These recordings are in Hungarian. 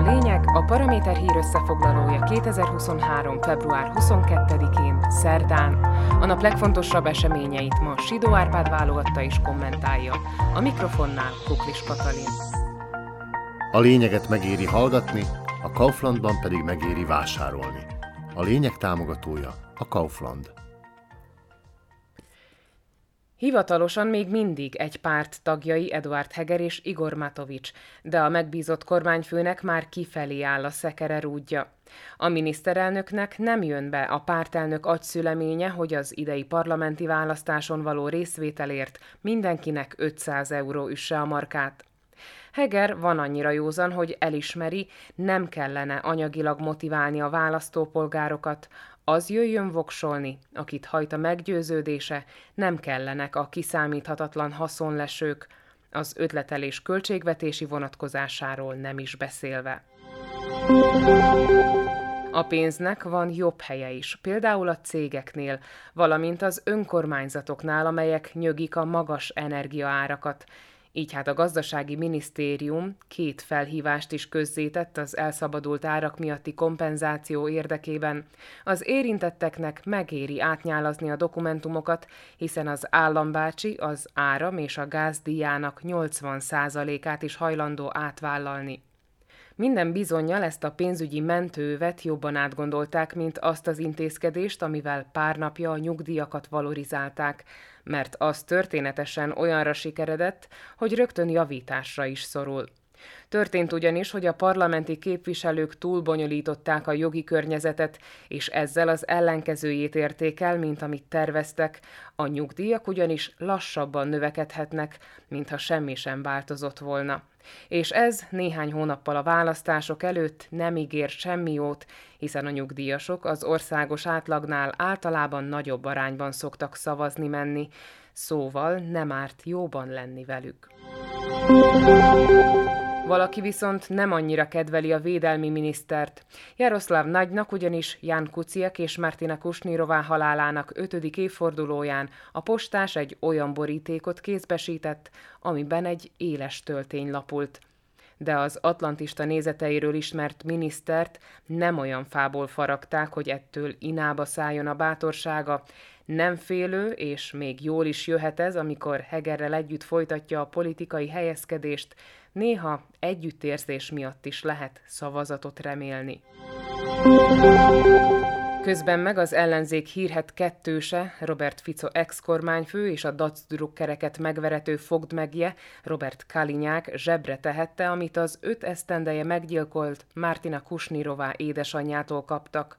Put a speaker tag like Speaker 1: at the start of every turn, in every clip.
Speaker 1: a lényeg, a Paraméter hír összefoglalója 2023. február 22-én, szerdán. A nap legfontosabb eseményeit ma Sidó Árpád válogatta és kommentálja. A mikrofonnál Kuklis Katalin.
Speaker 2: A lényeget megéri hallgatni, a Kauflandban pedig megéri vásárolni. A lényeg támogatója a Kaufland.
Speaker 1: Hivatalosan még mindig egy párt tagjai Eduard Heger és Igor Matovics, de a megbízott kormányfőnek már kifelé áll a szekere rúdja. A miniszterelnöknek nem jön be a pártelnök agyszüleménye, hogy az idei parlamenti választáson való részvételért mindenkinek 500 euró üsse a markát. Heger van annyira józan, hogy elismeri, nem kellene anyagilag motiválni a választópolgárokat, az jöjjön voksolni, akit hajt a meggyőződése, nem kellenek a kiszámíthatatlan haszonlesők, az ötletelés költségvetési vonatkozásáról nem is beszélve. A pénznek van jobb helye is, például a cégeknél, valamint az önkormányzatoknál, amelyek nyögik a magas energiaárakat, így hát a gazdasági minisztérium két felhívást is közzétett az elszabadult árak miatti kompenzáció érdekében. Az érintetteknek megéri átnyálazni a dokumentumokat, hiszen az állambácsi az áram és a gázdíjának 80%-át is hajlandó átvállalni. Minden bizonyal ezt a pénzügyi mentővet jobban átgondolták, mint azt az intézkedést, amivel pár napja a nyugdíjakat valorizálták, mert az történetesen olyanra sikeredett, hogy rögtön javításra is szorul. Történt ugyanis, hogy a parlamenti képviselők túlbonyolították a jogi környezetet, és ezzel az ellenkezőjét érték el, mint amit terveztek. A nyugdíjak ugyanis lassabban növekedhetnek, mintha semmi sem változott volna. És ez néhány hónappal a választások előtt nem ígér semmi jót, hiszen a nyugdíjasok az országos átlagnál általában nagyobb arányban szoktak szavazni menni, szóval nem árt jóban lenni velük. Valaki viszont nem annyira kedveli a védelmi minisztert. Jaroszláv Nagynak ugyanis Ján Kuciak és Martina Kusnirová halálának ötödik évfordulóján a postás egy olyan borítékot kézbesített, amiben egy éles töltény lapult de az atlantista nézeteiről ismert minisztert nem olyan fából faragták, hogy ettől inába szálljon a bátorsága, nem félő, és még jól is jöhet ez, amikor Hegerrel együtt folytatja a politikai helyezkedést, néha együttérzés miatt is lehet szavazatot remélni. Közben meg az ellenzék hírhet kettőse, Robert Fico ex-kormányfő és a Dac drukkereket megverető fogdmegje, Robert Kalinyák zsebre tehette, amit az öt esztendeje meggyilkolt Mártina Kusnirová édesanyjától kaptak.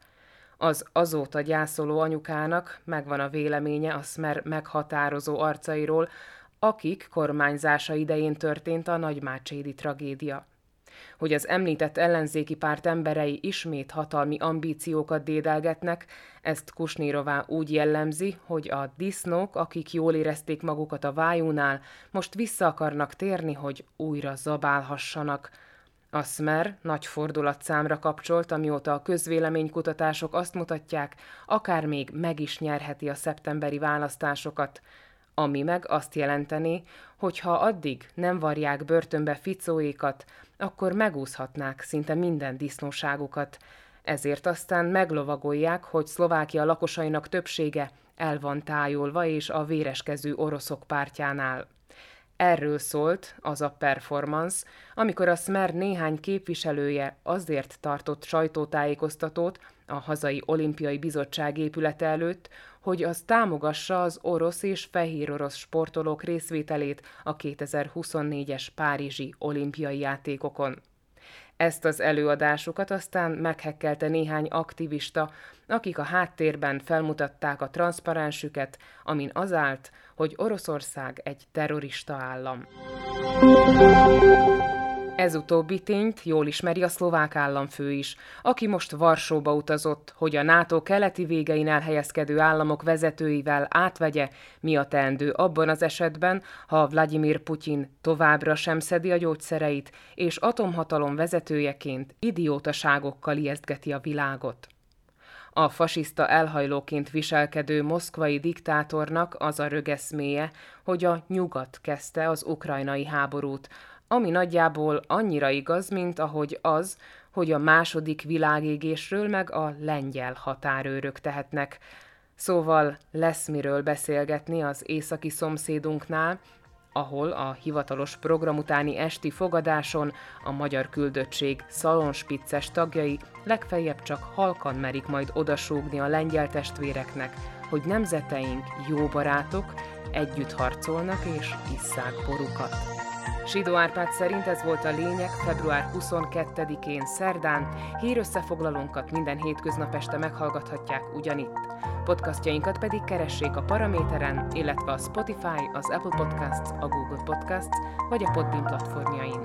Speaker 1: Az azóta gyászoló anyukának megvan a véleménye a Smer meghatározó arcairól, akik kormányzása idején történt a nagymácsédi tragédia. Hogy az említett ellenzéki párt emberei ismét hatalmi ambíciókat dédelgetnek, ezt Kusnírová úgy jellemzi, hogy a disznók, akik jól érezték magukat a vájúnál, most vissza akarnak térni, hogy újra zabálhassanak. A Smer nagy fordulatszámra kapcsolt, amióta a közvéleménykutatások azt mutatják, akár még meg is nyerheti a szeptemberi választásokat – ami meg azt jelenteni, hogy ha addig nem varják börtönbe ficóékat, akkor megúszhatnák szinte minden disznóságukat, ezért aztán meglovagolják, hogy Szlovákia lakosainak többsége el van tájolva és a véreskező oroszok pártjánál. Erről szólt az a performance, amikor a Smer néhány képviselője azért tartott sajtótájékoztatót a hazai olimpiai bizottság épülete előtt, hogy az támogassa az orosz és fehér orosz sportolók részvételét a 2024-es Párizsi olimpiai játékokon. Ezt az előadásukat aztán meghekkelte néhány aktivista, akik a háttérben felmutatták a transzparensüket, amin az állt, hogy Oroszország egy terrorista állam. Ez utóbbi tényt jól ismeri a szlovák államfő is, aki most Varsóba utazott, hogy a NATO keleti végein elhelyezkedő államok vezetőivel átvegye, mi a teendő abban az esetben, ha Vladimir Putyin továbbra sem szedi a gyógyszereit, és atomhatalom vezetőjeként idiótaságokkal ijesztgeti a világot. A fasiszta elhajlóként viselkedő moszkvai diktátornak az a rögeszméje, hogy a nyugat kezdte az ukrajnai háborút, ami nagyjából annyira igaz, mint ahogy az, hogy a második világégésről meg a lengyel határőrök tehetnek. Szóval lesz miről beszélgetni az északi szomszédunknál, ahol a hivatalos program utáni esti fogadáson a magyar küldöttség szalonspicces tagjai legfeljebb csak halkan merik majd odasúgni a lengyel testvéreknek, hogy nemzeteink jó barátok, együtt harcolnak és isszák borukat. Sidó Árpád szerint ez volt a lényeg február 22-én szerdán, hírösszefoglalónkat minden hétköznap este meghallgathatják ugyanitt. Podcastjainkat pedig keressék a Paraméteren, illetve a Spotify, az Apple Podcasts, a Google Podcasts vagy a Podbean platformjain.